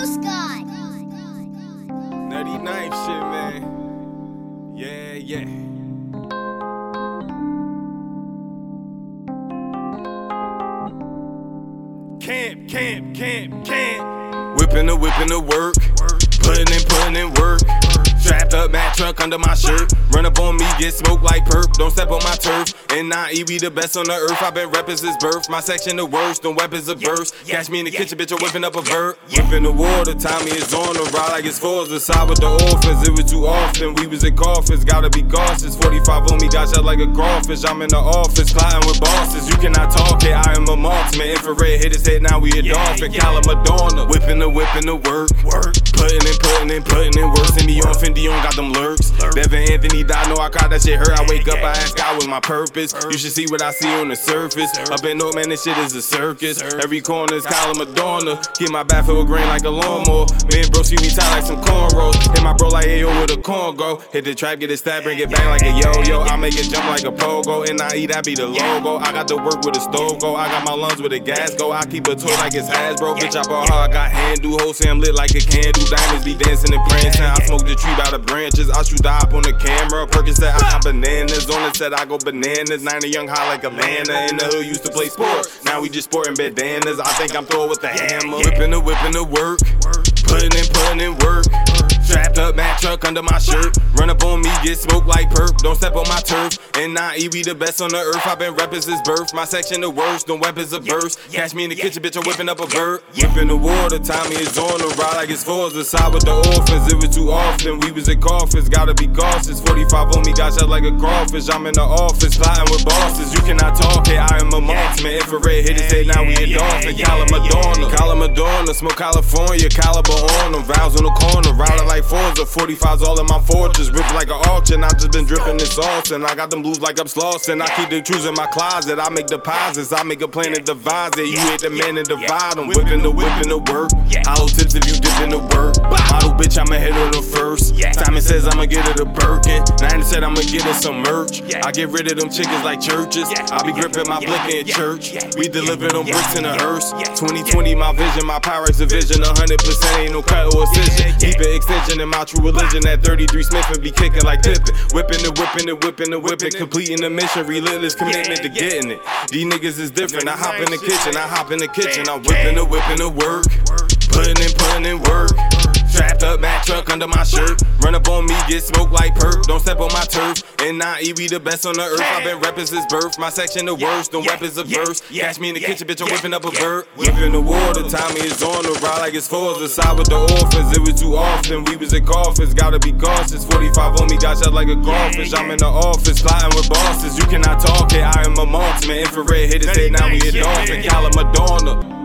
Ghost God. Nutty knife shit, man. Yeah, yeah. Camp, camp, camp, camp. Whipping the whipping the work. Putting in, putting in work. Strapped up, Mack truck under my shirt. Run up on me, get smoked like perp. Don't step on my turf. And not E, we the best on the earth. I've been reppin' since birth. My section the worst, them weapons of burst. Catch me in the kitchen, bitch, I'm whipping up a vert. Whipping the water, Tommy is on the ride like it's fours. The side with the orphans, it was too often. We was in coffins, gotta be cautious. 45 on me, got shot like a crawfish. I'm in the office, plotting with bosses. You cannot talk it, I am a marksman. Infrared hit his head, now we a dolphin. Kalamadorna, whipping the whipping the work. Work, putting in, putting in, putting in work. Me on Fendi on, got them lurks. Devin Anthony died, know I caught that shit hurt. I wake up, I ask God with my purpose. You should see what I see on the surface. Up in North, man, this shit is a circus. Every corner is Kalamadorna. Get my back for a grain like a lawnmower. Me and bro, see we tie like some cornrows. Hit my bro like Ayo with a Congo. Hit the trap, get it stab, bring it back like a yo yo. I make it jump like a pogo. And I eat, I be the logo. I got the work with a stove go. I got my lungs with a gas go. I keep a toy like it's Hasbro. Bitch, I bought hard, got hand do. Whole I'm lit like a candle. Diamonds be dancing and prancing. I smoke the tree by the branches. I shoot the hop on the camera. Perkins said I got bananas. On it said I go bananas. Niner Young high like a manna. In the hood used to play sports. Now we just sporting bandanas. I think I'm throwing with the hammer. Whipping the whipping the work. Putting in, putting in work. Strapped up, Mack truck under my shirt. Run up on me, get smoked like perp. Don't step on my turf. And not E, we the best on the earth. I've been rapping since birth. My section the worst, no weapons of burst. Catch me in the kitchen, bitch, I'm whipping up a bird. Whipping the water, Tommy is on the ride like it's fours. The side with the orphans, it was too often. We was in coffins, gotta be cautious. 45 on me, got shot like a crawfish. I'm in the office, plotting with bosses. You cannot talk it, I am a marksman. Infrared hit his head, now we a dolphin. Kalamadorna, call him Madonna. Smoke California, caliber on them. Vows on the corner, riding like fours. The 45's all in my fortress, ripped like an auction. I just been dripping this sauce, and I got them blues like I'm and I keep the truths in my closet. I make deposits, I make a plan and devise it. You hit the man and divide them. Whipping the whip whipping the work. Hollow tips if you dip in the work. Model bitch, I'ma hit her the first. Simon says I'ma get her the Birkin. Nine said I'ma get her some merch. I get rid of them chickens like churches. I be gripping my blick in church. We deliver them bricks in a hearse. 2020, my vision, my power is a vision. 100% ain't no cut or incision. Keep it extension in my true religion. At 33 Smith and be kicking like Pippin. Whipping the whipping the whipping the whipping. Completing the mission. Relentless commitment to getting it. These niggas is different. I hop in the kitchen. I hop in the kitchen. I'm whipping the whipping the work. Putting in, putting in work. Strapped up, Mack truck under my shirt. Run up on me, get smoked like perp. Don't step on my turf. And not E, we the best on the earth. I've been reppin' since birth. My section the worst, the weapons of burst. Catch me in the kitchen, bitch, I'm whipping up a bird. Whipping the water, Tommy is on the ride like it's fours. The side with the orphans, it was too often. We was in coffins, gotta be cautious. 45 on me, got shot like a crawfish. I'm in the office, plotting with bosses. You cannot talk it, I am a marksman. Infrared hit his head, now we a dolphin. Kalamadorna.